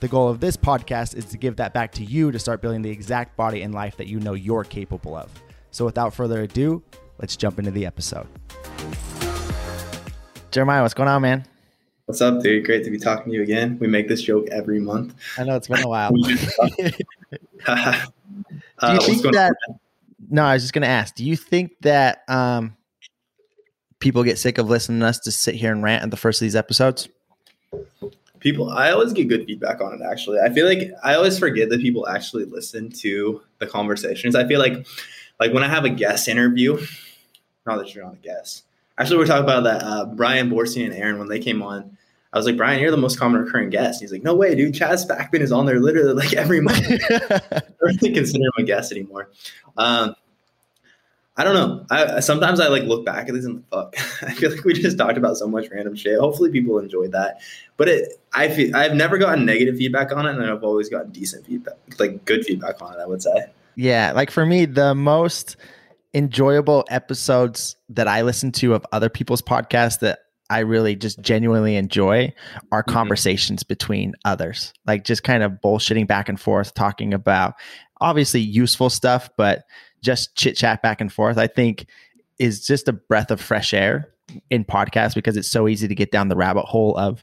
The goal of this podcast is to give that back to you to start building the exact body and life that you know you're capable of. So without further ado, let's jump into the episode. Jeremiah, what's going on, man? What's up, dude? Great to be talking to you again. We make this joke every month. I know it's been a while. uh, do you think that? On? No, I was just going to ask. Do you think that um, people get sick of listening to us to sit here and rant at the first of these episodes? People, I always get good feedback on it. Actually, I feel like I always forget that people actually listen to the conversations. I feel like, like when I have a guest interview, not that you're not a guest. Actually, we're talking about that uh, Brian Borstein and Aaron when they came on. I was like, Brian, you're the most common recurring guest. He's like, No way, dude. Chaz Backman is on there literally like every month. I don't really consider him a guest anymore. Um, I don't know. I sometimes I like look back at this and fuck. I feel like we just talked about so much random shit. Hopefully people enjoyed that. But it I feel I've never gotten negative feedback on it and I've always gotten decent feedback, like good feedback on it, I would say. Yeah, like for me the most enjoyable episodes that I listen to of other people's podcasts that I really just genuinely enjoy are mm-hmm. conversations between others. Like just kind of bullshitting back and forth talking about obviously useful stuff, but just chit chat back and forth, I think is just a breath of fresh air in podcasts because it's so easy to get down the rabbit hole of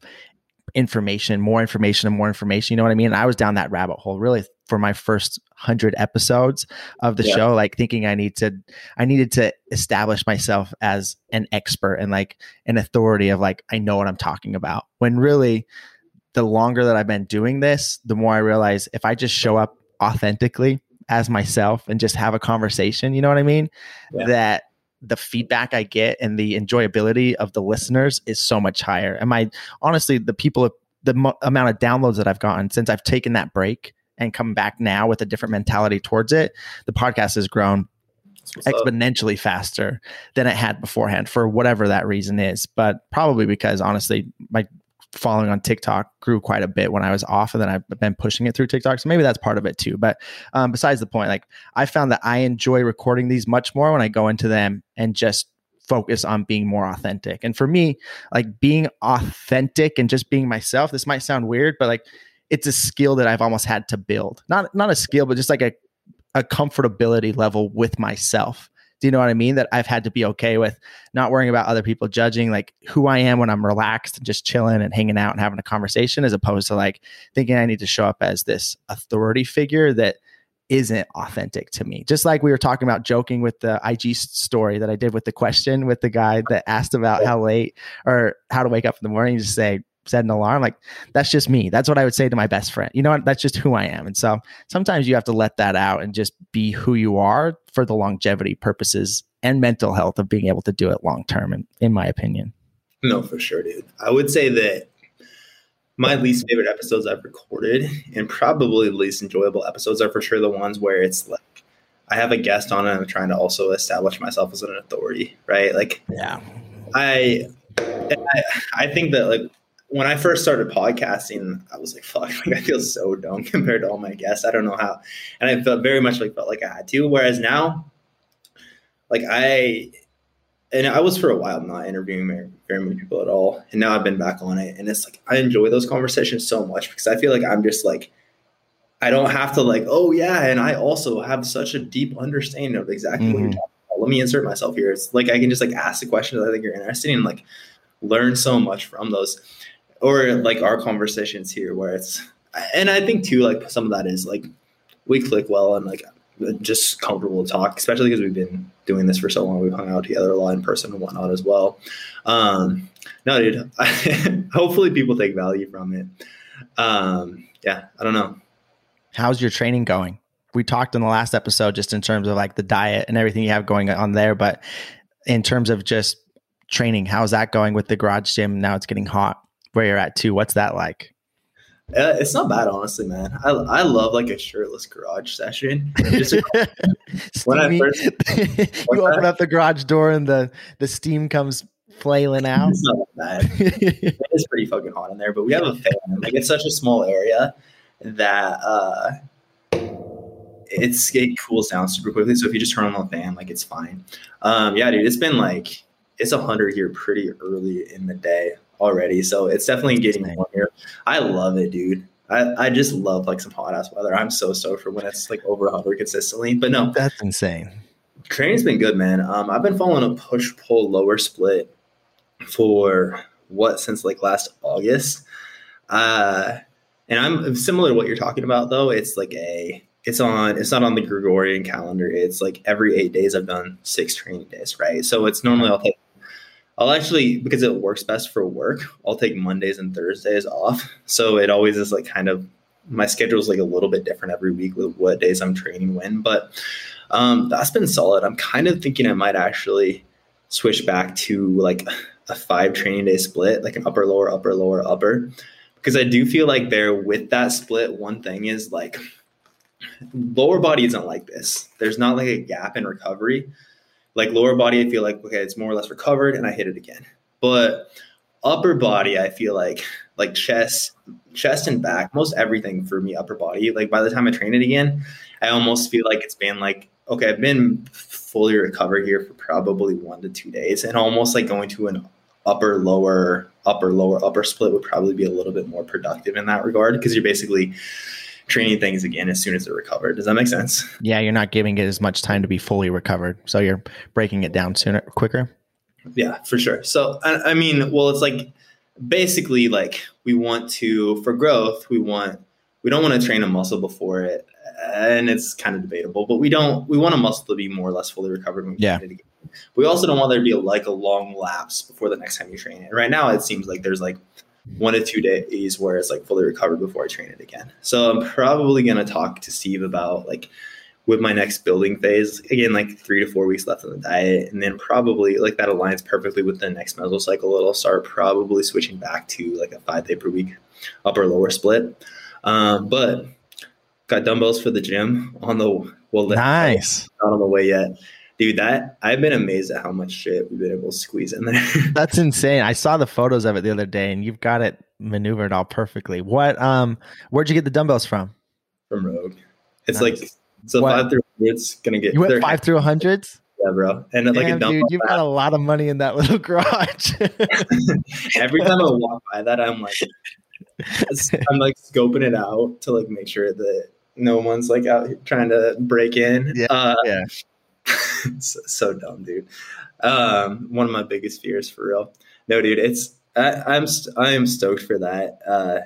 information, more information and more information. You know what I mean? I was down that rabbit hole really for my first hundred episodes of the yeah. show, like thinking I need to, I needed to establish myself as an expert and like an authority of like, I know what I'm talking about. When really, the longer that I've been doing this, the more I realize if I just show up authentically as myself and just have a conversation, you know what I mean? Yeah. That the feedback I get and the enjoyability of the listeners is so much higher. And my honestly, the people, the mo- amount of downloads that I've gotten since I've taken that break and come back now with a different mentality towards it, the podcast has grown exponentially up. faster than it had beforehand for whatever that reason is. But probably because honestly, my following on TikTok grew quite a bit when I was off, and then I've been pushing it through TikTok. So maybe that's part of it too. But um, besides the point, like I found that I enjoy recording these much more when I go into them and just focus on being more authentic. And for me, like being authentic and just being myself, this might sound weird, but like it's a skill that I've almost had to build. Not not a skill, but just like a a comfortability level with myself. Do you know what I mean? That I've had to be okay with not worrying about other people judging like who I am when I'm relaxed and just chilling and hanging out and having a conversation, as opposed to like thinking I need to show up as this authority figure that isn't authentic to me. Just like we were talking about joking with the IG story that I did with the question with the guy that asked about how late or how to wake up in the morning, just say, set an alarm. Like that's just me. That's what I would say to my best friend. You know what? That's just who I am. And so sometimes you have to let that out and just be who you are for the longevity purposes and mental health of being able to do it long term. In, in my opinion. No, for sure, dude. I would say that my least favorite episodes I've recorded and probably the least enjoyable episodes are for sure the ones where it's like I have a guest on and I'm trying to also establish myself as an authority, right? Like, yeah, I, I, I think that like when I first started podcasting, I was like, fuck, like I feel so dumb compared to all my guests. I don't know how. And I felt very much like felt like I had to. Whereas now, like I and I was for a while not interviewing very, very many people at all. And now I've been back on it. And it's like I enjoy those conversations so much because I feel like I'm just like I don't have to like, oh yeah, and I also have such a deep understanding of exactly mm-hmm. what you're mm-hmm. talking about. Let me insert myself here. It's like I can just like ask the questions I think you're interested in and like learn so much from those or like our conversations here where it's and I think too like some of that is like we click well and like just comfortable to talk, especially because we've been doing this for so long. We've hung out together a lot in person and whatnot as well. Um, no, dude. hopefully, people take value from it. Um, yeah, I don't know. How's your training going? We talked in the last episode just in terms of like the diet and everything you have going on there, but in terms of just training, how's that going with the garage gym? Now it's getting hot where you're at too. What's that like? Uh, it's not bad, honestly, man. I, I love like a shirtless garage session. Just when I first- you open up the garage door and the the steam comes flailing out. it's not bad. It is pretty fucking hot in there, but we have a fan. Like it's such a small area that uh it's it cools down super quickly. So if you just turn on the fan, like it's fine. Um yeah, dude, it's been like it's a hundred here pretty early in the day already. So it's definitely getting Dang. warm here. I love it, dude. I, I just love like some hot ass weather. I'm so stoked for when it's like over 100 consistently. But no, That's insane. training's been good, man. Um, I've been following a push pull lower split for what since like last August. Uh, and I'm similar to what you're talking about though. It's like a it's on it's not on the Gregorian calendar. It's like every eight days I've done six training days, right? So it's normally I'll take I'll actually because it works best for work, I'll take Mondays and Thursdays off. So it always is like kind of my schedule is like a little bit different every week with what days I'm training when, but um, that's been solid. I'm kind of thinking I might actually switch back to like a five training day split, like an upper, lower, upper, lower, upper, because I do feel like there with that split, one thing is like lower body isn't like this. There's not like a gap in recovery. Like lower body, I feel like okay, it's more or less recovered, and I hit it again. But upper body, I feel like like chest, chest and back, most everything for me, upper body. Like by the time I train it again, I almost feel like it's been like okay, I've been fully recovered here for probably one to two days, and almost like going to an upper lower upper lower upper split would probably be a little bit more productive in that regard because you're basically training things again as soon as they're recovered. Does that make sense? Yeah, you're not giving it as much time to be fully recovered, so you're breaking it down sooner, quicker. Yeah, for sure. So I, I mean, well, it's like basically like we want to for growth, we want we don't want to train a muscle before it, and it's kind of debatable, but we don't we want a muscle to be more or less fully recovered when we Yeah. train it again. We also don't want there to be like a long lapse before the next time you train it. Right now, it seems like there's like one to two days where it's like fully recovered before I train it again. So I'm probably gonna talk to Steve about like with my next building phase again like three to four weeks left on the diet and then probably like that aligns perfectly with the next mesocycle it'll start probably switching back to like a five day per week upper lower split um, but got dumbbells for the gym on the well Nice. not on the way yet dude that i've been amazed at how much shit we've been able to squeeze in there That's insane. I saw the photos of it the other day, and you've got it maneuvered all perfectly. What? Um, where'd you get the dumbbells from? from rogue it's Nice. like so What? five through it's gonna get You went five through hundreds. yeah bro and like a dumbbell dude, you've got a lot of money in that little garage. Every time I walk by that, I'm like, I'm like scoping it out to like make sure that no one's like out trying to break in. Yeah, uh, yeah. so, so dumb, dude. Um, one of my biggest fears for real. No, dude, it's I, I'm st- I am stoked for that. Uh,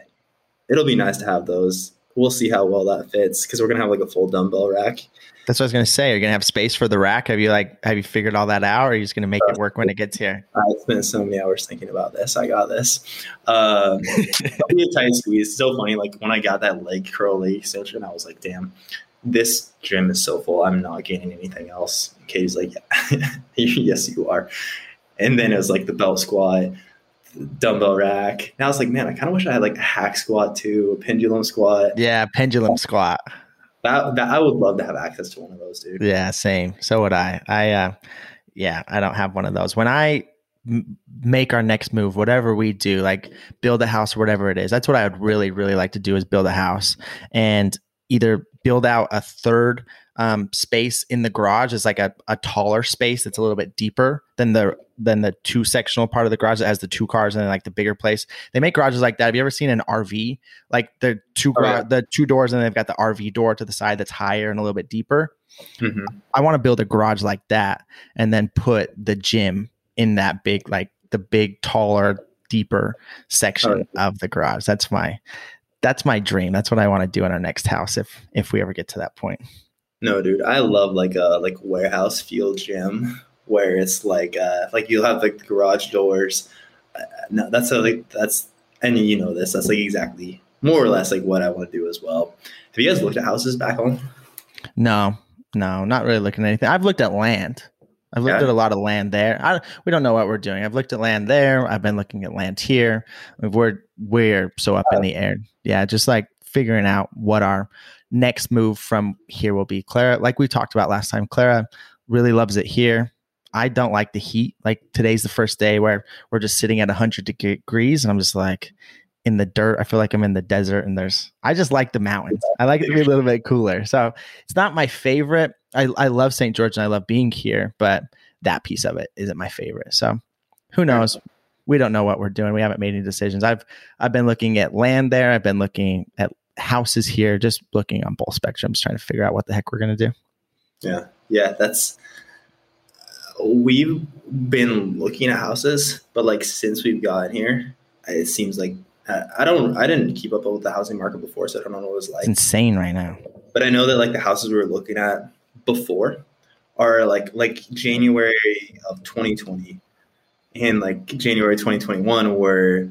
it'll be nice to have those. We'll see how well that fits because we're gonna have like a full dumbbell rack. That's what I was gonna say. You're gonna have space for the rack. Have you like have you figured all that out, or are you just gonna make it work when it gets here? I spent so many hours thinking about this. I got this. Um, it'll be a tight squeeze. It's so funny. Like when I got that leg curl leg extension, I was like, damn, this gym is so full. I'm not gaining anything else. Katie's like, yeah. yes, you are. And then it was like the belt squat, dumbbell rack. And I was like, man, I kind of wish I had like a hack squat too, a pendulum squat. Yeah, pendulum squat. That, that I would love to have access to one of those, dude. Yeah, same. So would I. I uh yeah, I don't have one of those. When I m- make our next move, whatever we do, like build a house or whatever it is, that's what I would really, really like to do is build a house and either build out a third um, space in the garage is like a, a taller space that's a little bit deeper than the than the two sectional part of the garage that has the two cars and then like the bigger place. They make garages like that. Have you ever seen an RV? Like the two Oh, yeah. the two doors and they've got the RV door to the side that's higher and a little bit deeper. Mhm. I want to build a garage like that and then put the gym in that big, like the big, taller, deeper section of the garage. That's my that's my dream. That's what I want to do in our next house if if we ever get to that point. No, dude, I love like a like warehouse field gym where it's like uh like you'll have like garage doors. Uh, no, that's a, like that's and you know this. That's like exactly more or less like what I want to do as well. Have you guys looked at houses back home? No, no, not really looking at anything. I've looked at land. I've looked at a lot of land there. I, we don't know what we're doing. I've looked at land there. I've been looking at land here. We're we're so up in uh. the air. Yeah, just like figuring out what our next move from here will be. Clara, like we talked about last time, Clara really loves it here. I don't like the heat. Like today's the first day where we're just sitting at 100 degrees and I'm just like in the dirt. I feel like I'm in the desert and there's I just like the mountains. I like it to be a little bit cooler. So, it's not my favorite. I I love St. George and I love being here, but that piece of it isn't my favorite. So, who knows? We don't know what we're doing. We haven't made any decisions. I've I've been looking at land there. I've been looking at houses here, just looking on both spectrums, trying to figure out what the heck we're gonna do. Yeah, yeah, that's. We've been looking at houses, but like since we've gotten here, it seems like I don't. I didn't keep up with the housing market before, so I don't know what it was like. It's insane right now. But I know that like the houses we were looking at before are like like January of 2020 and like January 2021 were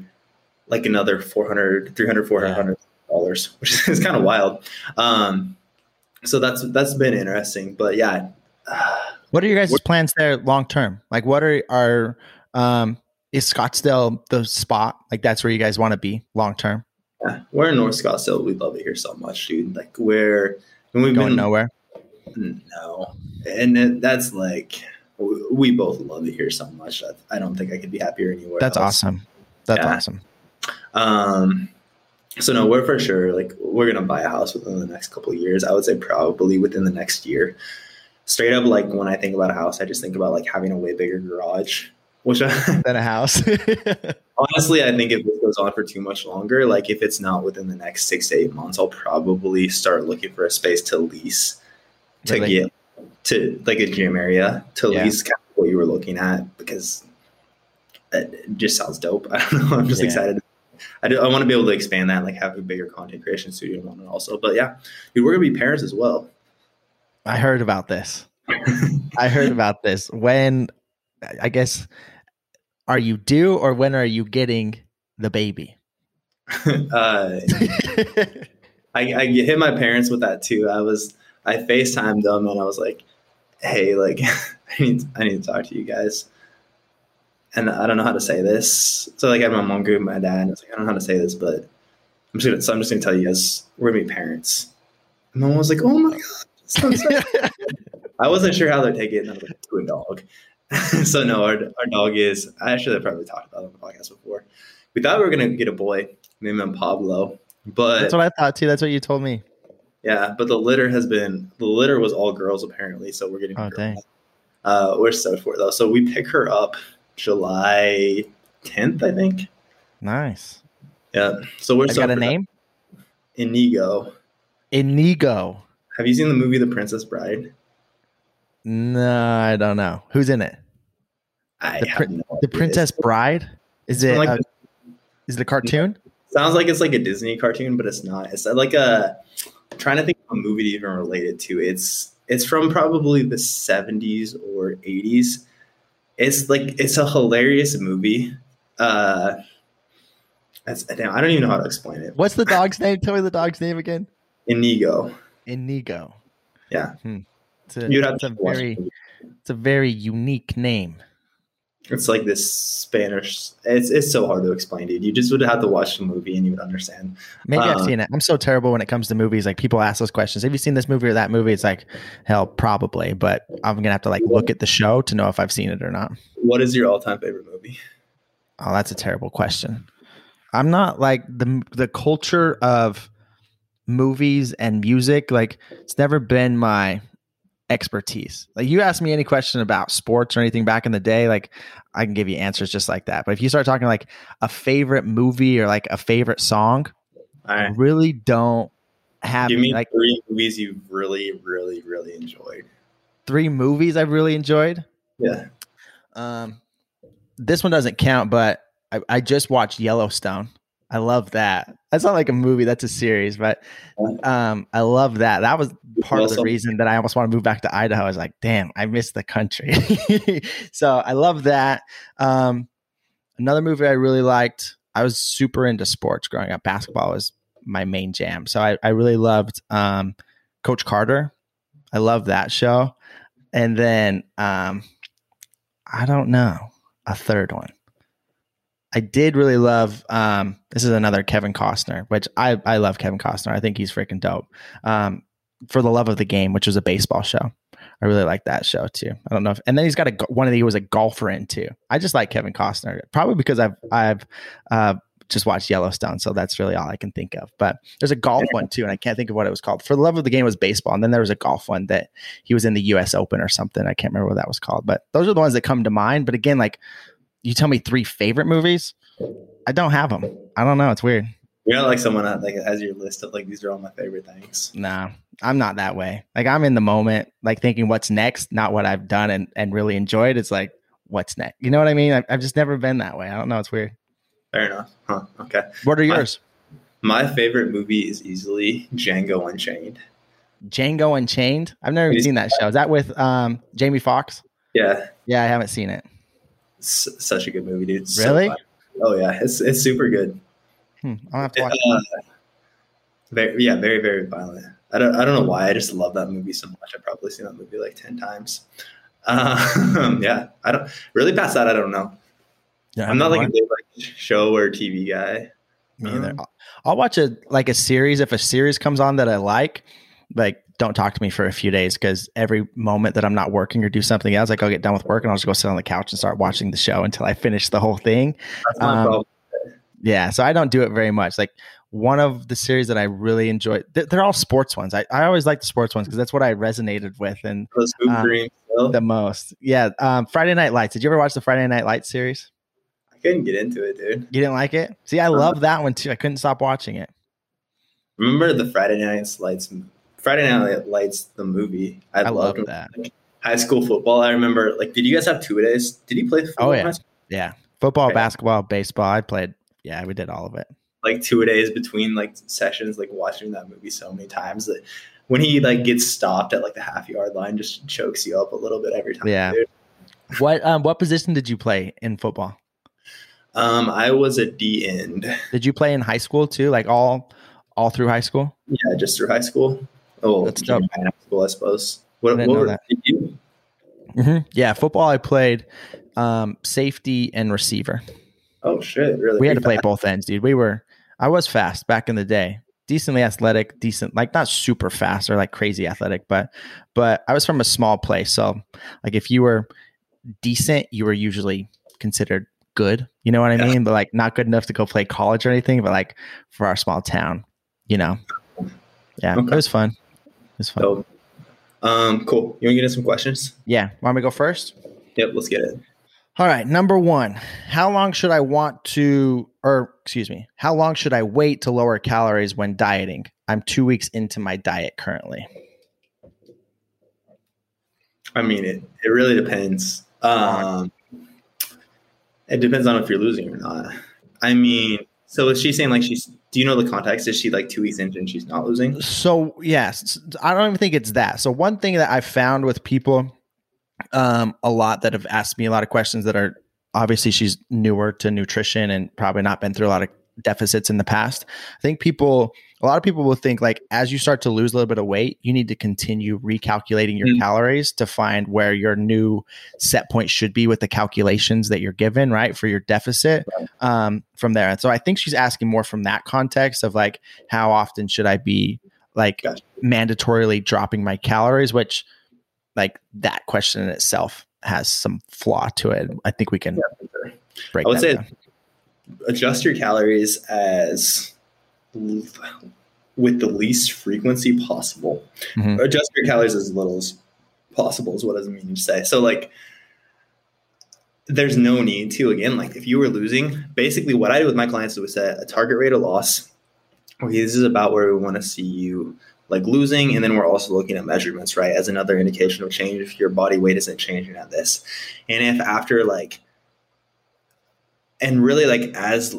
like another 400 300 400 dollars which is kind of wild um so that's that's been interesting but yeah uh, What are your guys' plans there long term? Like, what are are um, is Scottsdale the spot? Like, that's where you guys want to be long term? yeah, we're in North Scottsdale we love it here so much dude like we're and we've Going been nowhere. No, and it, that's like we both love it here so much. I don't think I could be happier anywhere. That's else. awesome. That's Yeah. awesome. Um, so no, we're for sure like we're gonna buy a house within the next couple of years. I would say probably within the next year. Straight up, like when I think about a house, I just think about like having a way bigger garage. Which I, Then a house. honestly, I think if this goes on for too much longer, like if it's not within the next six to eight months, I'll probably start looking for a space to lease to Really? get to like a gym area to Yeah. lease kind of what you were looking at because it just sounds dope. I don't know. I'm just Yeah. excited. I, do, I want to be able to expand that, like have a bigger content creation studio one also. But yeah, dude, we're gonna be parents as well. I heard about this. I heard about this. When I guess are you due or when are you getting the baby? uh, I, I hit my parents with that too. I was I FaceTimed them and I was like, "Hey, like, I need I need to talk to you guys." And I don't know how to say this. So like, I had my mom group, my dad. And I was like, I don't know how to say this, but I'm just gonna. So I'm just gonna tell you guys, we're gonna be parents. And my mom was like, "Oh my god!" so. I wasn't sure how they'd take it, and I was like, "To a dog." so no, our our dog is. I actually have probably talked about it on the podcast before. We thought we were gonna get a boy, name him Pablo, but That's what I thought too. That's what you told me. yeah, but the litter has been the litter was all girls apparently, so we're getting. Oh, dang. Uh, we're so for it though. So we pick her up July 10th, I think. Nice. Yeah. So we're I got a name? Inigo. Inigo. Have you seen the movie The Princess Bride? No, I don't know. Who's in it? I The have prin- no The. Princess Bride? Is it like a, is it a cartoon? Sounds like it's like a Disney cartoon, but it's not. It's like a I'm trying to think of a movie to even relate it to. It's it's from probably the 70s or 80s. It's like it's a hilarious movie. Uh that's, damn, I don't even know how to explain it. What's the dog's name? Tell me the dog's name again. Inigo. Inigo. Yeah. It's a, You'd have it's a to watch very it's a very unique name. It's like this Spanish. It's it's so hard to explain, dude. You just would have to watch the movie and you would understand. Maybe I've Uh, seen it. I'm so terrible when it comes to movies. Like people ask those questions. Have you seen this movie or that movie? It's like, hell, probably. But I'm gonna have to like look at the show to know if I've seen it or not. What is your all-time favorite movie? Oh, that's a terrible question. I'm not like the the culture of movies and music. Like it's never been my expertise. Like you ask me any question about sports or anything back in the day, like I can give you answers just like that. But if you start talking like a favorite movie or like a favorite song, All I really don't have Give me like three movies you really, really, really enjoyed. three movies I've really enjoyed. Yeah. Um, this one doesn't count, but I, I just watched Yellowstone. I love that. That's not like a movie; that's a series. But um, I love that. That was part of the reason that I almost want to move back to Idaho. I was like, damn, I miss the country. so I love that. Um, another movie I really liked. I was super into sports growing up. Basketball was my main jam. So I, I really loved um, Coach Carter. I love that show. And then um, I don't know. A third one. I did really love. Um, this is another Kevin Costner, which I I love Kevin Costner. I think he's freaking dope. Um, for the love of the game, which was a baseball show. I really like that show too. I don't know if, and then he's got a one of the he was a golfer in too. I just like Kevin Costner, probably because I've I've uh, just watched Yellowstone, so that's really all I can think of. But there's a golf one too, and I can't think of what it was called. For the love of the game was baseball, and then there was a golf one that he was in the U.S. Open or something. I can't remember what that was called, but those are the ones that come to mind. But again, like you tell me three favorite movies, I don't have them. I don't know. It's weird. You're not like someone that like has your list of like these are all my favorite things. Nah, I'm not that way. Like I'm in the moment, like thinking what's next, not what I've done and, and really enjoyed. It's like what's next. You know what I mean? I've, I've just never been that way. I don't know. It's weird. Fair enough. Huh. Okay. What are yours? My, my favorite movie is easily Django Unchained. Django Unchained. I've never even seen that show. Is that with um, Jamie Foxx? Yeah. Yeah, I haven't seen it. S- such a good movie, dude. It's Really? oh yeah, it's it's super good. Hmm, I'll have to watch. Uh, very, yeah, very very violent. I don't I don't know why. I just love that movie so much. I've probably seen that movie like ten times. Um, yeah, I don't really past that. I don't know. Yeah, I'm not like a big like show or TV guy. Me either. Um, I'll- I'll watch a like a series if a series comes on that I like. Like, don't talk to me for a few days because every moment that I'm not working or do something else, like I'll get done with work and I'll just go sit on the couch and start watching the show until I finish the whole thing. Um. Yeah, so I don't do it very much. Like one of the series that I really enjoy, they're, they're all sports ones. I, I always like the sports ones because that's what I resonated with and Those hoop dreams. though. the most. Yeah, um, Friday Night Lights. Did you ever watch the Friday Night Lights series? I couldn't get into it, dude. You didn't like it? See, I love that one too. I couldn't stop watching it. Remember the Friday Night Lights? Friday Night Lights, the movie. I love loved that. High school football. I remember. Like, did you guys have two days? Did you play? Football Oh, yeah. Yeah, football, Okay. basketball, baseball. I played. Yeah, we did all of it. like two days between like sessions, like watching that movie so many times that when he like gets stopped at like the half yard line, just chokes you up a little bit every time. Yeah. dude. What um, what position did you play in football? Um, I was a D end. Did you play in high school too? Like all all through high school? Yeah, just through high school. Oh, That's dope. high school, I suppose. I What, didn't what were, you? Mhm. Yeah, football. I played um, safety and receiver. Oh shit! Really? We had to play both ends, dude. We were. I was fast back in the day. Decently athletic, decent, like not super fast or like crazy athletic, but but I was from a small place, so like if you were decent, you were usually considered good. You know what I Yeah. mean? But like not good enough to go play college or anything. But like for our small town, you know, yeah, Okay. it was fun. It was fun. Dope. Um, cool. You want to get in some questions? Yeah, want me to go first? Yep, let's get it. All right, number one. How long should I want to, or excuse me, how long should I wait to lower calories when dieting? I'm two weeks into my diet currently. I mean, it, it really depends. Um, it depends on if you're losing or not. I mean, so is she saying like she's? Do you know the context? Is she like two weeks into and she's not losing? So, yes, I don't even think it's that. So, one thing that I've found with people um, a lot that have asked me a lot of questions that are obviously she's newer to nutrition and probably not been through a lot of deficits in the past. I think people, a lot of people will think like as you start to lose a little bit of weight, you need to continue recalculating your Mm. calories to find where your new set point should be with the calculations that you're given, right? For your deficit um, from there. And so I think she's asking more from that context of like, how often should I be like Gotcha. mandatorily dropping my calories, which like that question in itself has some flaw to it. I think we can Yeah, sure. break I would that say down. adjust your calories as with the least frequency possible. Mhm. Adjust your calories as little as possible is what it mean to say. So like there's no need to again like if you were losing basically what i do with my clients is we set a target rate of loss okay this is about where we want to see you like losing and then we're also looking at measurements right as another indication of change if your body weight isn't changing at this and if after like and really like as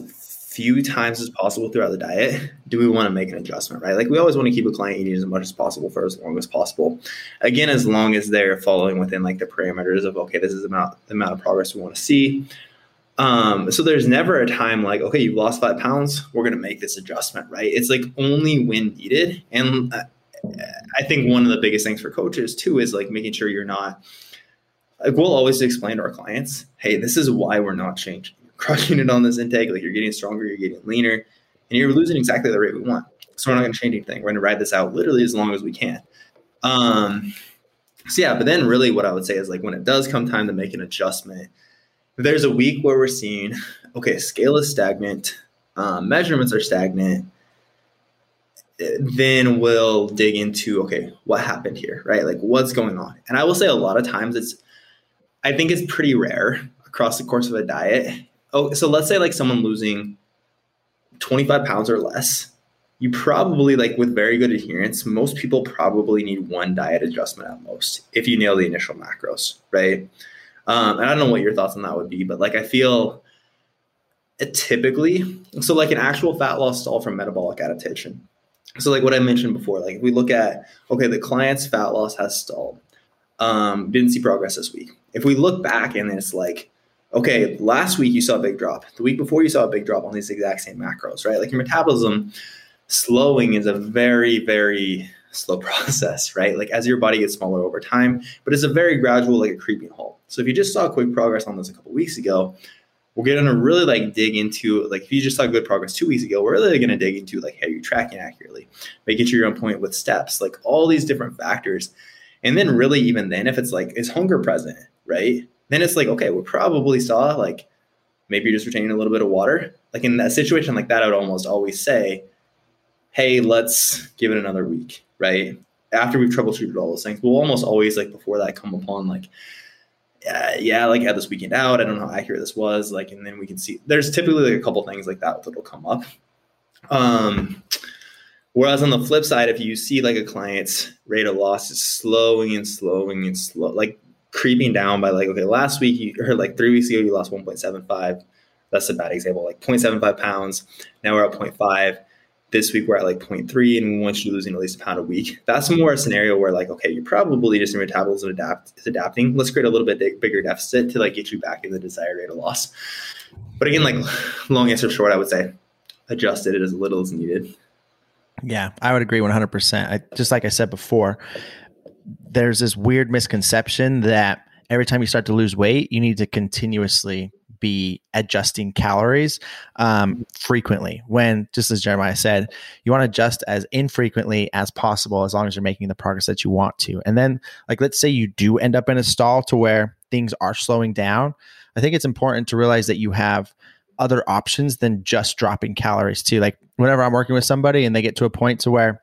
few times as possible throughout the diet do we want to make an adjustment right? Like we always want to keep a client eating as much as possible for as long as possible. Again as long as they're following within like the parameters of okay this is about the amount of progress we want to see. Um, so there's never a time like okay you've lost five pounds we're going to make this adjustment right? It's like only when needed. And uh, i think one of the biggest things for coaches too is like making sure you're not like we'll always explain to our clients, hey, this is why we're not changing. Crushing it on this intake, like you're getting stronger, you're getting leaner, and you're losing exactly the rate we want. So we're not going to change anything. We're going to ride this out literally as long as we can. Um, so yeah, but then really what I would say is like when it does come time to make an adjustment, there's a week where we're seeing, okay, scale is stagnant, um, measurements are stagnant, then we'll dig into okay what happened here right like what's going on and i will say a lot of times it's i think it's pretty rare across the course of a diet oh so let's say like someone losing 25 pounds or less you probably like with very good adherence most people probably need one diet adjustment at most if you nail the initial macros right um, and i don't know what your thoughts on that would be but like i feel it typically so like an actual fat loss stall from metabolic adaptation so like what I mentioned before, like if we look at okay, the client's fat loss has stalled, um, didn't see progress this week. If we look back and it's like, okay, last week you saw a big drop, the week before you saw a big drop on these exact same macros, right? Like your metabolism slowing is a very very slow process, right? Like as your body gets smaller over time, but it's a very gradual, like a creeping halt. So if you just saw quick progress on this a couple weeks ago, we're going to really like dig into like if you just saw good progress two weeks ago we're really going to dig into like how you're tracking accurately making sure you're on point with steps like all these different factors and then really even then if it's like is hunger present right then it's like okay we probably saw like maybe you're just retaining a little bit of water like in that situation like that i would almost always say hey let's give it another week right after we've troubleshooted all those things we'll almost always like before that come upon like yeah, yeah, like I had this weekend out. I don't know how accurate this was. Like, and then we can see there's typically like a couple things like that that'll come up. Um, whereas on the flip side, if you see like a client's rate of loss is slowing and slowing and slow, like creeping down by like, okay, last week you heard like three weeks ago, you lost 1.75. That's a bad example, like 0.75 pounds. Now we're at 0.5 this week we're at like 0.3 and we want you losing at least a pound a week. That's more a scenario where like, okay, you're probably just your metabolism adapt is adapting. Let's create a little bit bigger deficit to like get you back in the desired rate of loss. But again, like long answer short, I would say adjust it as little as needed. Yeah, I would agree 100%. I, just like I said before, there's this weird misconception that every time you start to lose weight, you need to continuously be adjusting calories um, frequently. When, just as Jeremiah said, you want to adjust as infrequently as possible as long as you're making the progress that you want to. And then, like, let's say you do end up in a stall to where things are slowing down. I think it's important to realize that you have other options than just dropping calories too. Like whenever I'm working with somebody and they get to a point to where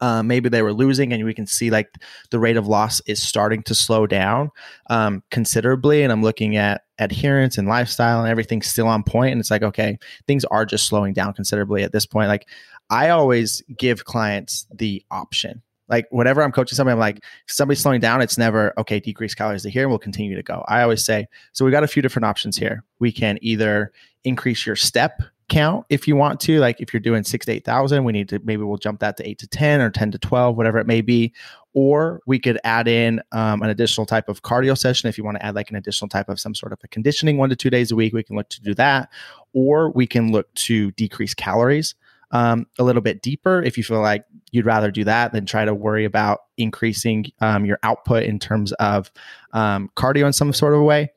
uh, maybe they were losing and we can see like the rate of loss is starting to slow down um, considerably. And i'm looking at adherence and lifestyle and everything's still on point. and it's like okay things are just slowing down considerably at this point. Like i always give clients the option. Like whenever i'm coaching somebody i'm like somebody's slowing down it's never okay decrease calories to here and we'll continue to go. I always say so we got a few different options here. We can either increase your step count if you want to. Like if you're doing six to 8,000, we need to, maybe we'll jump that to eight to 10 or 10 to 12, whatever it may be. Or we could add in um, an additional type of cardio session. If you want to add like an additional type of some sort of a conditioning one to two days a week, we can look to do that. Or we can look to decrease calories um, a little bit deeper if you feel like you'd rather do that than try to worry about increasing um, your output in terms of um, cardio in some sort of way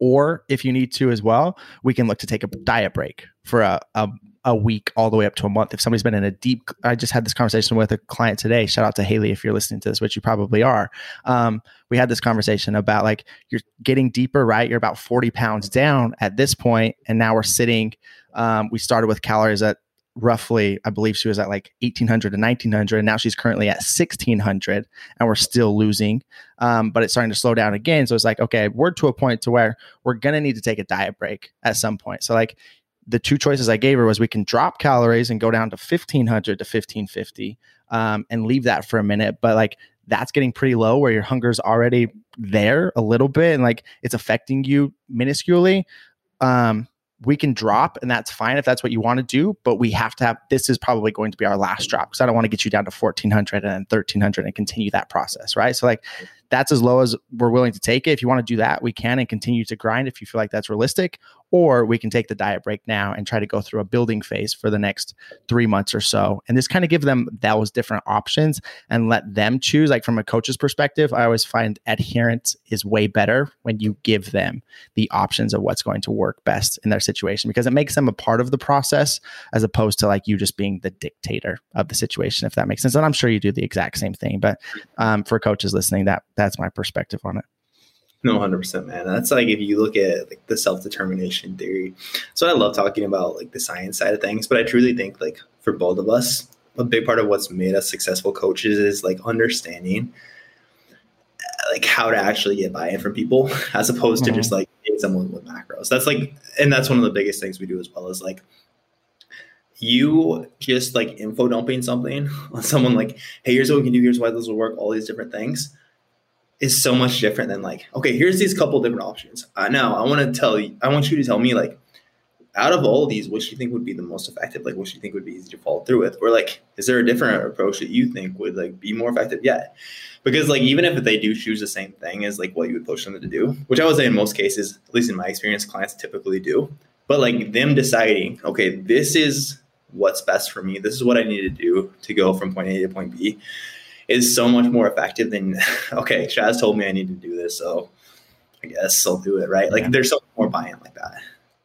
or if you need to as well, we can look to take a diet break for a, a, a week all the way up to a month. If somebody's been in a deep, I just had this conversation with a client today. Shout out to Haley if you're listening to this, which you probably are. Um, we had this conversation about like you're getting deeper, right? You're about 40 pounds down at this point, and now we're sitting. Um, we started with calories at roughly, I believe she was at like 1800 to 1900. And now she's currently at 1600 and we're still losing. Um, but it's starting to slow down again. So it's like, okay, we're to a point to where we're to need to take a diet break at some point. So like the two choices I gave her was we can drop calories and go down to 1500 to 1550 um, and leave that for a minute. But like that's getting pretty low where your hunger is already there a little bit and like it's affecting you minusculely. Um, we can drop and that's fine if that's what you want to do but we have to have this is probably going to be our last drop because i don't want to get you down to 1400 and then 1300 and continue that process right? So like that's as low as we're willing to take it. If you want to do that we can and continue to grind if you feel like that's realistic or we can take the diet break now and try to go through a building phase for the next three months or so. And just kind of give them those different options and let them choose. Like from a coach's perspective, I always find adherence is way better when you give them the options of what's going to work best in their situation because it makes them a part of the process as opposed to like you just being the dictator of the situation, if that makes sense. And I'm sure you do the exact same thing. But um, for coaches listening, that that's my perspective on it. No, hundred percent, man. That's like if you look at like the self determination theory. So I love talking about like the science side of things, but I truly think like for both of us, a big part of what's made us successful coaches is like understanding like how to actually get buy-in from people as opposed mm-hmm. to just like someone with macros. That's like, and that's one of the biggest things we do as well is like you just like info dumping something on someone like, hey, here's what we can do, here's why this will work, all these different things is so much different than like, okay, here's these couple different options. Uh, now I want to tell you, I want you to tell me like, out of all of these, which you think would be the most effective? Like, which you think would be easy to follow through with? Or like, is there a different approach that you think would like be more effective yet? Because like, even if they do choose the same thing as like what you would push them to do, which I would say in most cases, at least in my experience, clients typically do. But like them deciding, okay, this is what's best for me. This is what I need to do to go from point A to point B is so much more effective than okay, Chaz told me I need to do this, so I guess I'll do it, right? Like yeah. there's so much more buy-in like that.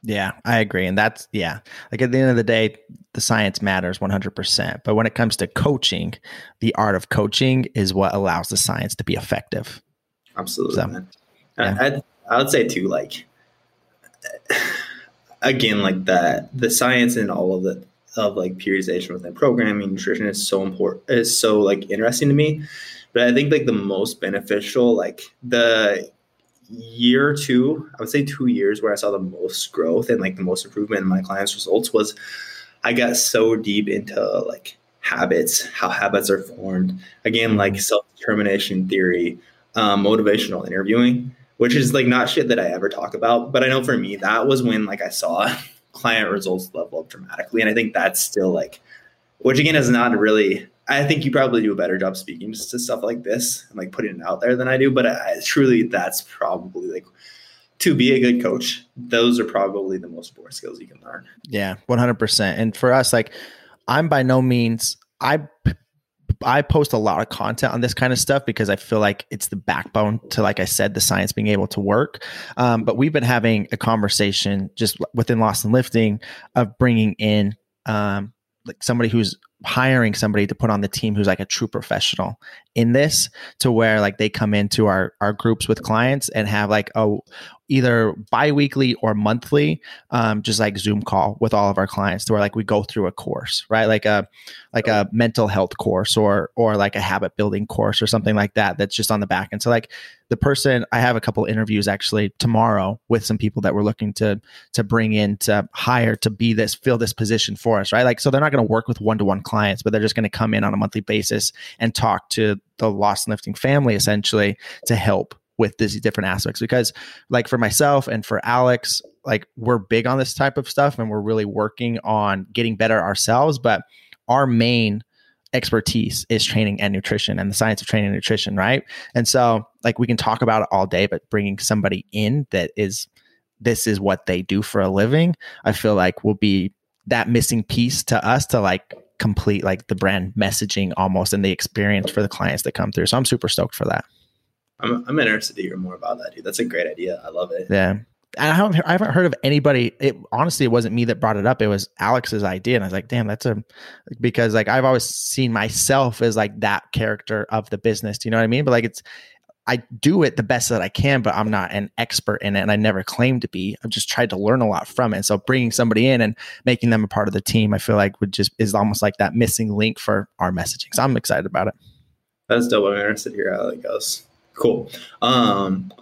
Yeah, I agree. And that's, yeah, like at the end of the day, the science matters 100%. But when it comes to coaching, the art of coaching is what allows the science to be effective. Absolutely. So, yeah. I, I would say, too, like, again, like that, the science and all of it, of like periodization within programming nutrition is so important is so like interesting to me. But i think like the most beneficial like the year two i would say two years where i saw the most growth and like the most improvement in my clients results was i got so deep into like habits how habits are formed. Again like self-determination theory um, motivational interviewing which is like not shit that i ever talk about. But i know for me that was when like i saw client results level up dramatically. And I think that's still like, which again is not really, I think you probably do a better job speaking to stuff like this and like putting it out there than I do. But I, truly, that's probably like, to be a good coach, those are probably the most important skills you can learn. Yeah, 100%. And for us, like, I'm by no means, I I post a lot of content on this kind of stuff because I feel like it's the backbone to, like I said, the science being able to work. Um, but we've been having a conversation just within Lost and Lifting of bringing in um, like somebody who's hiring somebody to put on the team who's like a true professional in this to where like they come into our our groups with clients and have like a either biweekly or monthly um, just like zoom call with all of our clients to where like we go through a course right? Like a like a mental health course or or like a habit building course or something like that that's just on the back end. So like the person i have a couple interviews actually tomorrow with some people that we're looking to to bring in to hire to be this fill this position for us right? Like so they're not going to work with one-to-one clients but they're just going to come in on a monthly basis and talk to the lost and lifting family essentially to help with these different aspects because like for myself and for alex like we're big on this type of stuff and we're really working on getting better ourselves but our main expertise is training and nutrition and the science of training and nutrition right? And so like we can talk about it all day but bringing somebody in that is this is what they do for a living i feel like will be that missing piece to us to like complete like the brand messaging almost and the experience for the clients that come through. So i'm super stoked for that i'm, I'm interested to hear more about that dude that's a great idea i love it yeah I haven't, I haven't heard of anybody. It honestly, it wasn't me that brought it up. It was Alex's idea, and I was like, "Damn, that's a," because like I've always seen myself as like that character of the business. Do you know what I mean? But like it's, I do it the best that I can, but I'm not an expert in it, and I never claimed to be. I've just tried to learn a lot from it. So bringing somebody in and making them a part of the team, I feel like would just is almost like that missing link for our messaging. So I'm excited about it. That's dope. I'm interested to hear how it goes. Cool. Um,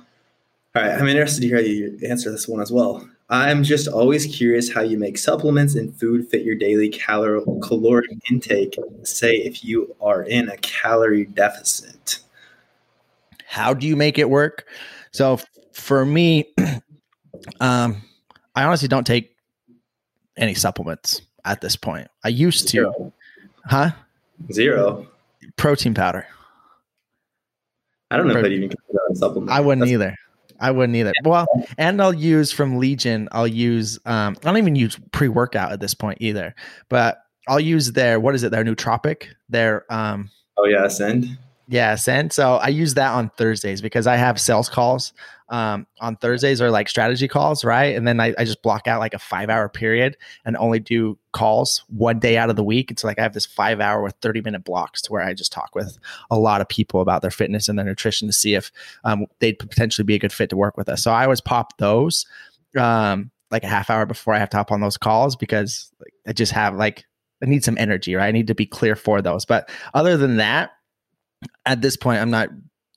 all right, I'm interested to hear how you answer this one as well. I'm just always curious how you make supplements and food fit your daily calorie caloric intake. Say if you are in a calorie deficit. How do you make it work? So for me, um, I honestly don't take any supplements at this point. I used to, Zero. huh? Zero protein powder. I don't know Pro- if that even supplement. I wouldn't That's- either. I wouldn't either. Well, and I'll use from Legion. I'll use. Um, I don't even use pre workout at this point either. But I'll use their what is it? Their nootropic. Their um. Oh yeah, Ascend. Yeah, Ascend. So I use that on Thursdays because I have sales calls um, on Thursdays or like strategy calls, right? And then I, I, just block out like a five hour period and only do calls one day out of the week. It's like I have this five hour or 30 minute blocks to where I just talk with a lot of people about their fitness and their nutrition to see if um, they'd potentially be a good fit to work with us. So I always pop those um, like a half hour before I have to hop on those calls because I just have like, I need some energy, right? I need to be clear for those. But other than that, at this point, I'm not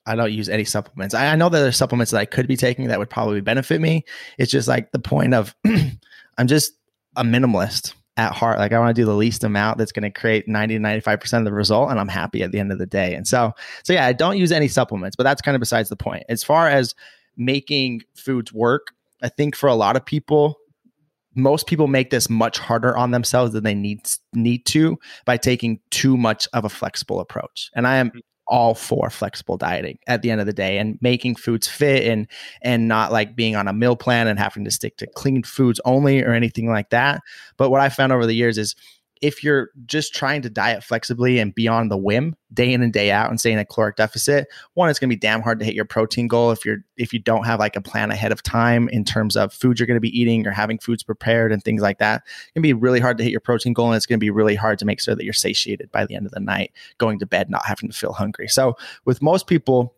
I don't use any supplements. I, I, know that there's supplements that I could be taking that would probably benefit me. It's just like the point of I'm just a minimalist at heart. Like I want to do the least amount that's going to create 90 to 95% of the result. And I'm happy at the end of the day. And so, so yeah, I don't use any supplements, but that's kind of besides the point. As far as making foods work, I think for a lot of people, most people make this much harder on themselves than they need need to by taking too much of a flexible approach. And I am mm all for flexible dieting at the end of the day and making foods fit and and not like being on a meal plan and having to stick to clean foods only or anything like that. But what I found over the years is if you're just trying to diet flexibly and be on the whim day in and day out and stay in a caloric deficit, one, it's going to be damn hard to hit your protein goal if you're if you don't have like a plan ahead of time in terms of food you're going to be eating or having foods prepared and things like that. It can be really hard to hit your protein goal, and it's going to be really hard to make sure that you're satiated by the end of the night, going to bed not having to feel hungry. So with most people,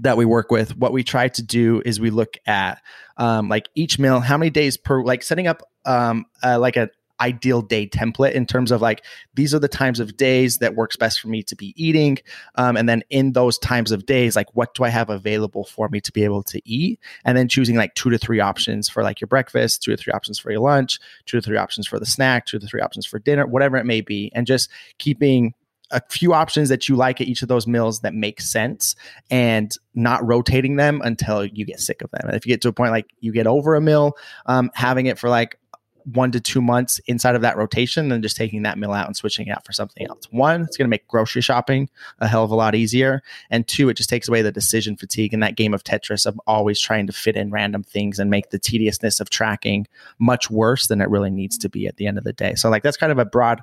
that we work with, what we try to do is we look at um, like each meal, how many days per, like setting up um, uh, like a ideal day template in terms of like these are the times of days that works best for me to be eating um, and then in those times of days like what do i have available for me to be able to eat and then choosing like two to three options for like your breakfast two to three options for your lunch two to three options for the snack two to three options for dinner whatever it may be and just keeping a few options that you like at each of those meals that make sense and not rotating them until you get sick of them. And if you get to a point like you get over a meal, um, having it for like one to two months inside of that rotation than just taking that meal out and switching it out for something else. One, it's going to make grocery shopping a hell of a lot easier. And two, it just takes away the decision fatigue and that game of Tetris of always trying to fit in random things and make the tediousness of tracking much worse than it really needs to be at the end of the day. So, like, that's kind of a broad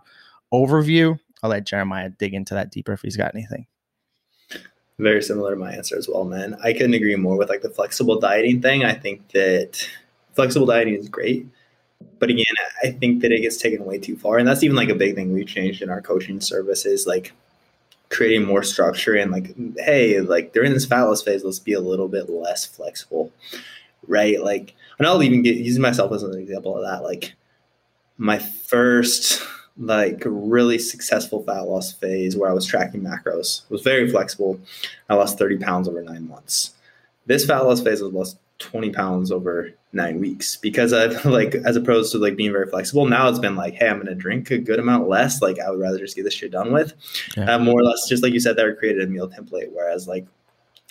overview. I'll let Jeremiah dig into that deeper if he's got anything. Very similar to my answer as well, man. I couldn't agree more with like the flexible dieting thing. I think that flexible dieting is great but again, I think that it gets taken way too far. And that's even like a big thing we've changed in our coaching services, like creating more structure and like, hey, like during this fat loss phase, let's be a little bit less flexible. Right. Like, and I'll even get using myself as an example of that. Like my first like really successful fat loss phase where I was tracking macros was very flexible. I lost 30 pounds over nine months. This fat loss phase was lost 20 pounds over nine weeks because I've like as opposed to like being very flexible. Now it's been like, hey, I'm gonna drink a good amount less. Like I would rather just get this shit done with. Yeah. Uh, more or less, just like you said, there created a meal template. Whereas like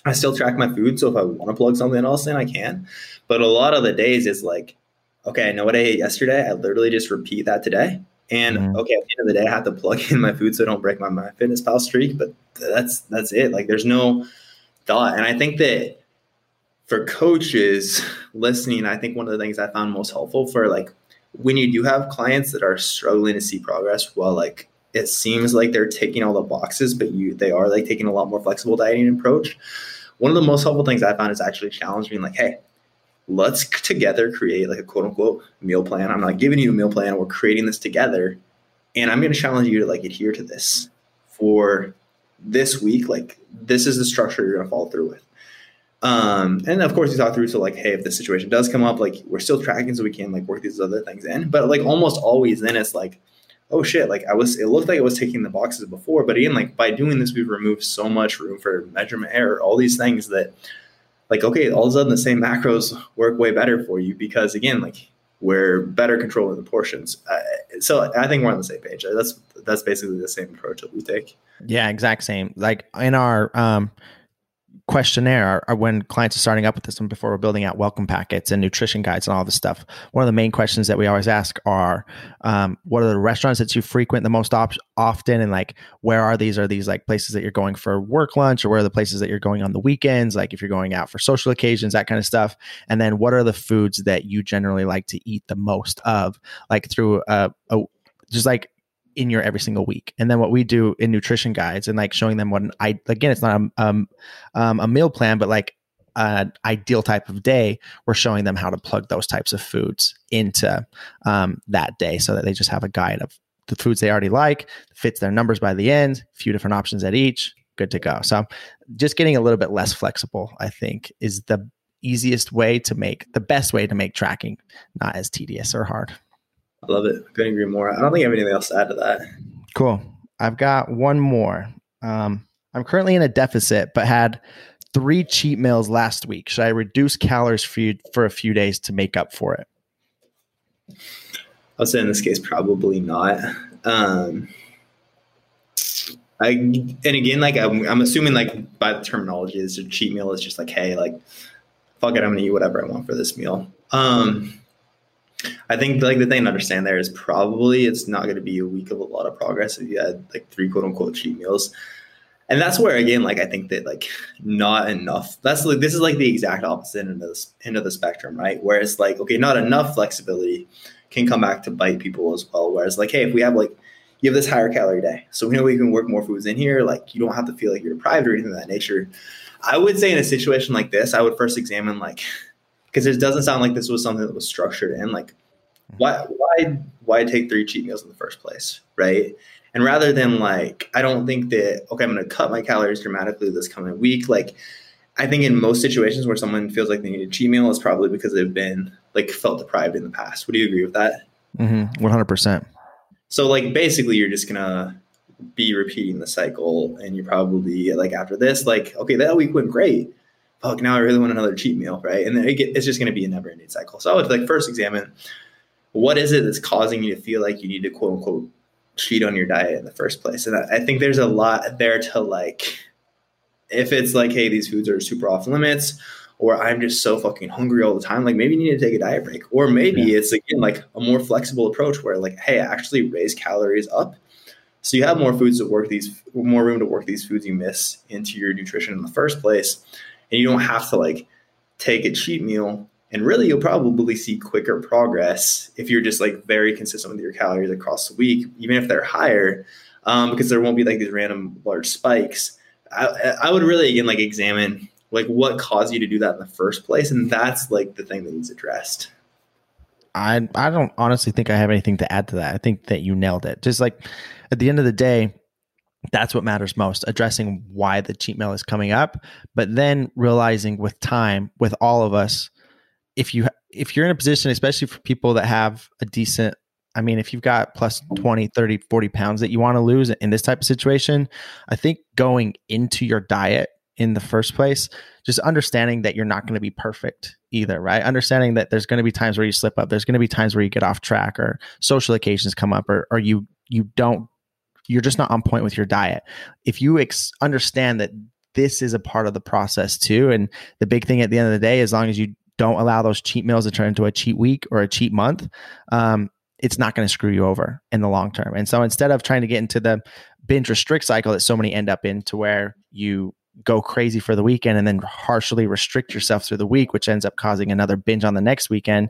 I still track my food, so if I want to plug something else in, I can. But a lot of the days is like, okay, I know what I ate yesterday. I literally just repeat that today. And mm-hmm. okay, at the end of the day, I have to plug in my food so I don't break my, MyFitnessPal streak. But that's that's it. Like there's no thought. And I think that for coaches listening, I think one of the things I found most helpful for like when you do have clients that are struggling to see progress, well, like it seems like they're taking all the boxes, but you they are like taking a lot more flexible dieting approach. One of the most helpful things I found is actually challenging, like, hey, let's together create like a quote unquote meal plan. I'm not giving you a meal plan, we're creating this together. And I'm gonna challenge you to like adhere to this for this week. Like this is the structure you're gonna follow through with. Um, and of course, you talk through so like, hey, if the situation does come up, like we're still tracking, so we can like work these other things in. But like almost always, then it's like, oh shit, like I was, it looked like I was taking the boxes before, but again, like by doing this, we've removed so much room for measurement error, all these things that, like, okay, all of a sudden the same macros work way better for you because again, like we're better controlling the portions. Uh, so I think we're on the same page. That's that's basically the same approach that we take. Yeah, exact same. Like in our um questionnaire when clients are starting up with this one before we're building out welcome packets and nutrition guides and all this stuff. One of the main questions that we always ask are um, what are the restaurants that you frequent the most op- often? And like where are these? Are these like places that you're going for work lunch or where are the places that you're going on the weekends? Like if you're going out for social occasions that kind of stuff. And then what are the foods that you generally like to eat the most of? Like through a, a just like in your every single week. And then what we do in nutrition guides and like showing them what an I again, it's not a um, um, a meal plan, but like an ideal type of day, we're showing them how to plug those types of foods into um, that day so that they just have a guide of the foods they already like, fits their numbers by the end, a few different options at each, good to go. So just getting a little bit less flexible, I think, is the easiest way to make the best way to make tracking not as tedious or hard. I love it. Couldn't agree more. I don't think I have anything else to add to that. Cool. I've got one more. Um, I'm currently in a deficit, but had three cheat meals last week. Should I reduce calories for you for a few days to make up for it? I'll say in this case, probably not. Um, I and again, like I'm, I'm assuming, like by the terminology, is a cheat meal is just like, hey, like, fuck it, I'm gonna eat whatever I want for this meal. Um, I think like the thing to understand there is probably it's not going to be a week of a lot of progress if you had like three quote unquote cheat meals. And that's where again, like I think that like not enough. That's like this is like the exact opposite end of the end of the spectrum, right? Where it's like okay, not enough flexibility can come back to bite people as well. Whereas like, hey, if we have like you have this higher calorie day, so we know we can work more foods in here. Like you don't have to feel like you're deprived or anything of that nature. I would say in a situation like this, I would first examine like because it doesn't sound like this was something that was structured in like why why why take three cheat meals in the first place right? And rather than like i don't think that okay i'm going to cut my calories dramatically this coming week like i think in most situations where someone feels like they need a cheat meal it's probably because they've been like felt deprived in the past. Would you agree with that? Mm-hmm. 100% so like basically you're just gonna be repeating the cycle and you're probably like after this like okay that week went great fuck, now I really want another cheat meal, right? And then it get, it's just going to be a never ending cycle. So I would like first examine what is it that's causing you to feel like you need to quote unquote cheat on your diet in the first place. And I, I think there's a lot there to like, if it's like, hey, these foods are super off limits, or I'm just so fucking hungry all the time, like maybe you need to take a diet break. Or maybe yeah. it's again like a more flexible approach where like, hey, actually raise calories up. So you have more foods to work these more room to work these foods you miss into your nutrition in the first place and you don't have to like take a cheat meal and really you'll probably see quicker progress if you're just like very consistent with your calories across the week even if they're higher um, because there won't be like these random large spikes I, I would really again like examine like what caused you to do that in the first place and that's like the thing that needs addressed I I don't honestly think I have anything to add to that. I think that you nailed it. Just like at the end of the day, that's what matters most addressing why the cheat meal is coming up but then realizing with time with all of us if you if you're in a position especially for people that have a decent i mean if you've got plus 20 30 40 pounds that you want to lose in this type of situation i think going into your diet in the first place just understanding that you're not going to be perfect either right? Understanding that there's going to be times where you slip up there's going to be times where you get off track or social occasions come up or, or you you don't you're just not on point with your diet. If you ex- understand that this is a part of the process too, and the big thing at the end of the day, as long as you don't allow those cheat meals to turn into a cheat week or a cheat month, um, it's not going to screw you over in the long term. And so instead of trying to get into the binge restrict cycle that so many end up in, to where you go crazy for the weekend and then harshly restrict yourself through the week, which ends up causing another binge on the next weekend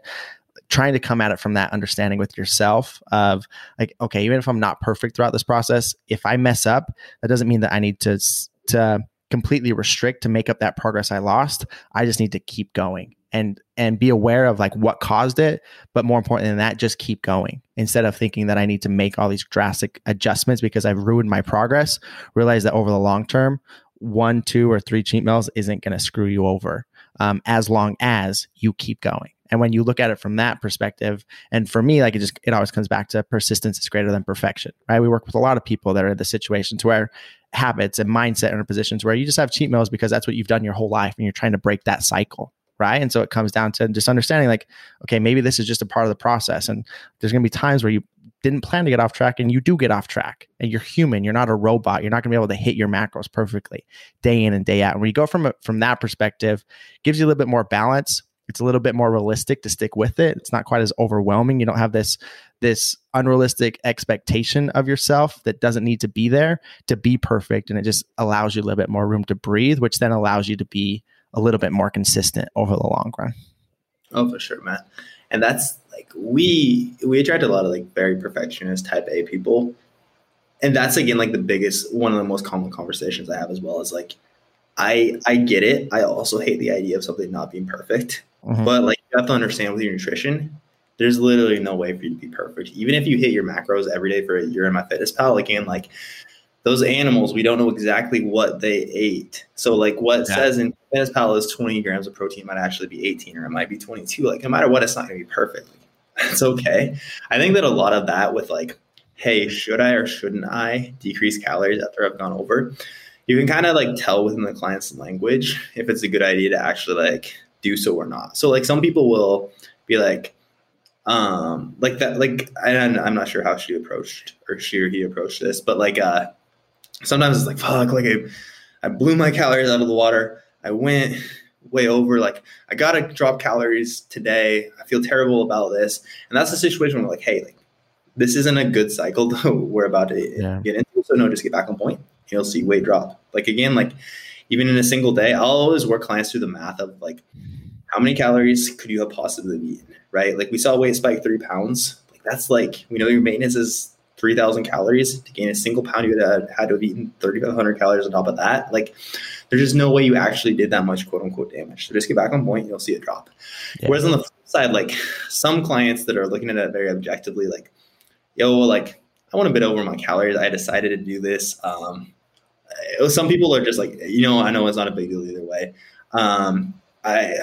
trying to come at it from that understanding with yourself of like okay even if i'm not perfect throughout this process if i mess up that doesn't mean that i need to to completely restrict to make up that progress i lost. I just need to keep going and and be aware of like what caused it but more important than that just keep going. Instead of thinking that i need to make all these drastic adjustments because i've ruined my progress realize that over the long term one two or three cheat meals isn't going to screw you over um, as long as you keep going and when you look at it from that perspective, and for me, like it just it always comes back to persistence is greater than perfection, right? We work with a lot of people that are in the situations where habits and mindset are positions where you just have cheat meals because that's what you've done your whole life and you're trying to break that cycle. Right. And so it comes down to just understanding like, okay, maybe this is just a part of the process. And there's gonna be times where you didn't plan to get off track and you do get off track and you're human you're not a robot you're not going to be able to hit your macros perfectly day in and day out and when you go from a, from that perspective gives you a little bit more balance it's a little bit more realistic to stick with it. It's not quite as overwhelming. You don't have this this unrealistic expectation of yourself that doesn't need to be there to be perfect and it just allows you a little bit more room to breathe which then allows you to be a little bit more consistent over the long run. Oh for sure man and that's like we we attract a lot of like very perfectionist type a people. And that's again like the biggest one of the most common conversations i have as well is like i i get it. I also hate the idea of something not being perfect mm-hmm. but like you have to understand with your nutrition there's literally no way for you to be perfect even if you hit your macros every day for a year in MyFitnessPal again like those animals, we don't know exactly what they ate. So, like what yeah. says in MyFitnessPal is 20 grams of protein might actually be 18 or it might be 22. Like, no matter what, it's not going to be perfect. It's okay. I think that a lot of that with like, hey, should I or shouldn't I decrease calories after I've gone over? You can kind of like tell within the client's language if it's a good idea to actually like do so or not. So, like, some people will be like, um, like that, like, and I'm not sure how she approached or she or he approached this, but like, uh, sometimes it's like fuck like I, I blew my calories out of the water. I went way over like i gotta drop calories today. I feel terrible about this. And that's the situation where like hey like this isn't a good cycle though we're about to yeah. get into. So no just get back on point. You'll see weight drop. Like again like even in a single day i'll always work clients through the math of like how many calories could you have possibly eaten right like we saw weight spike three pounds like that's like we know your maintenance is 3,000 calories to gain a single pound, you had, had to have eaten 3,500 calories on top of that. Like, there's just no way you actually did that much quote unquote damage. So just get back on point, you'll see a drop. Yeah. Whereas on the flip side, like some clients that are looking at it very objectively, like, yo, like, I want a bit over my calories. I decided to do this. Um, some people are just like, you know, I know it's not a big deal either way. Um, I,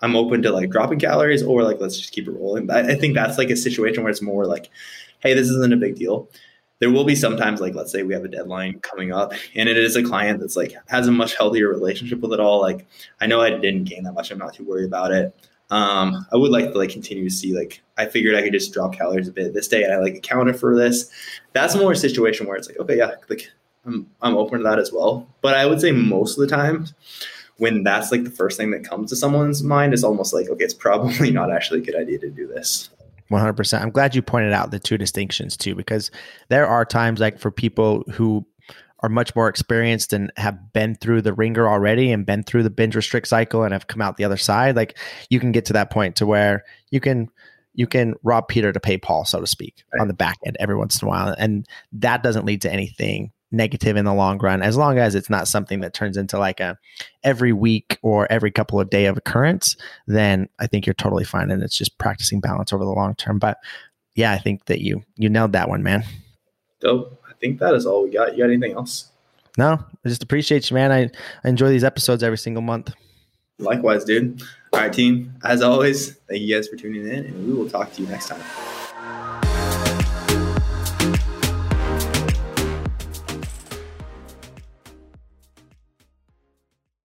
I'm open to like dropping calories or like let's just keep it rolling. I, I think that's like a situation where it's more like hey, this isn't a big deal. There will be sometimes like let's say we have a deadline coming up and it is a client that's like has a much healthier relationship with it all. Like I know I didn't gain that much. I'm not too worried about it. Um, I would like to like continue to see like I figured I could just drop calories a bit this day and I like accounted for this. That's more a situation where it's like, okay, yeah, like I'm I'm open to that as well. But I would say most of the time when that's like the first thing that comes to someone's mind, it's almost like, okay, it's probably not actually a good idea to do this. 100%. I'm glad you pointed out the two distinctions too, because there are times like for people who are much more experienced and have been through the ringer already and been through the binge restrict cycle and have come out the other side, like you can get to that point to where you can you can rob Peter to pay Paul, so to speak, right. on the back end every once in a while. And that doesn't lead to anything negative in the long run as long as it's not something that turns into like a every week or every couple of day of occurrence then i think you're totally fine and it's just practicing balance over the long term. But yeah i think that you you nailed that one man. Dope. I think that is all we got. You got anything else? No i just appreciate you man. I, I enjoy these episodes every single month. Likewise dude. All right team as always thank you guys for tuning in and we will talk to you next time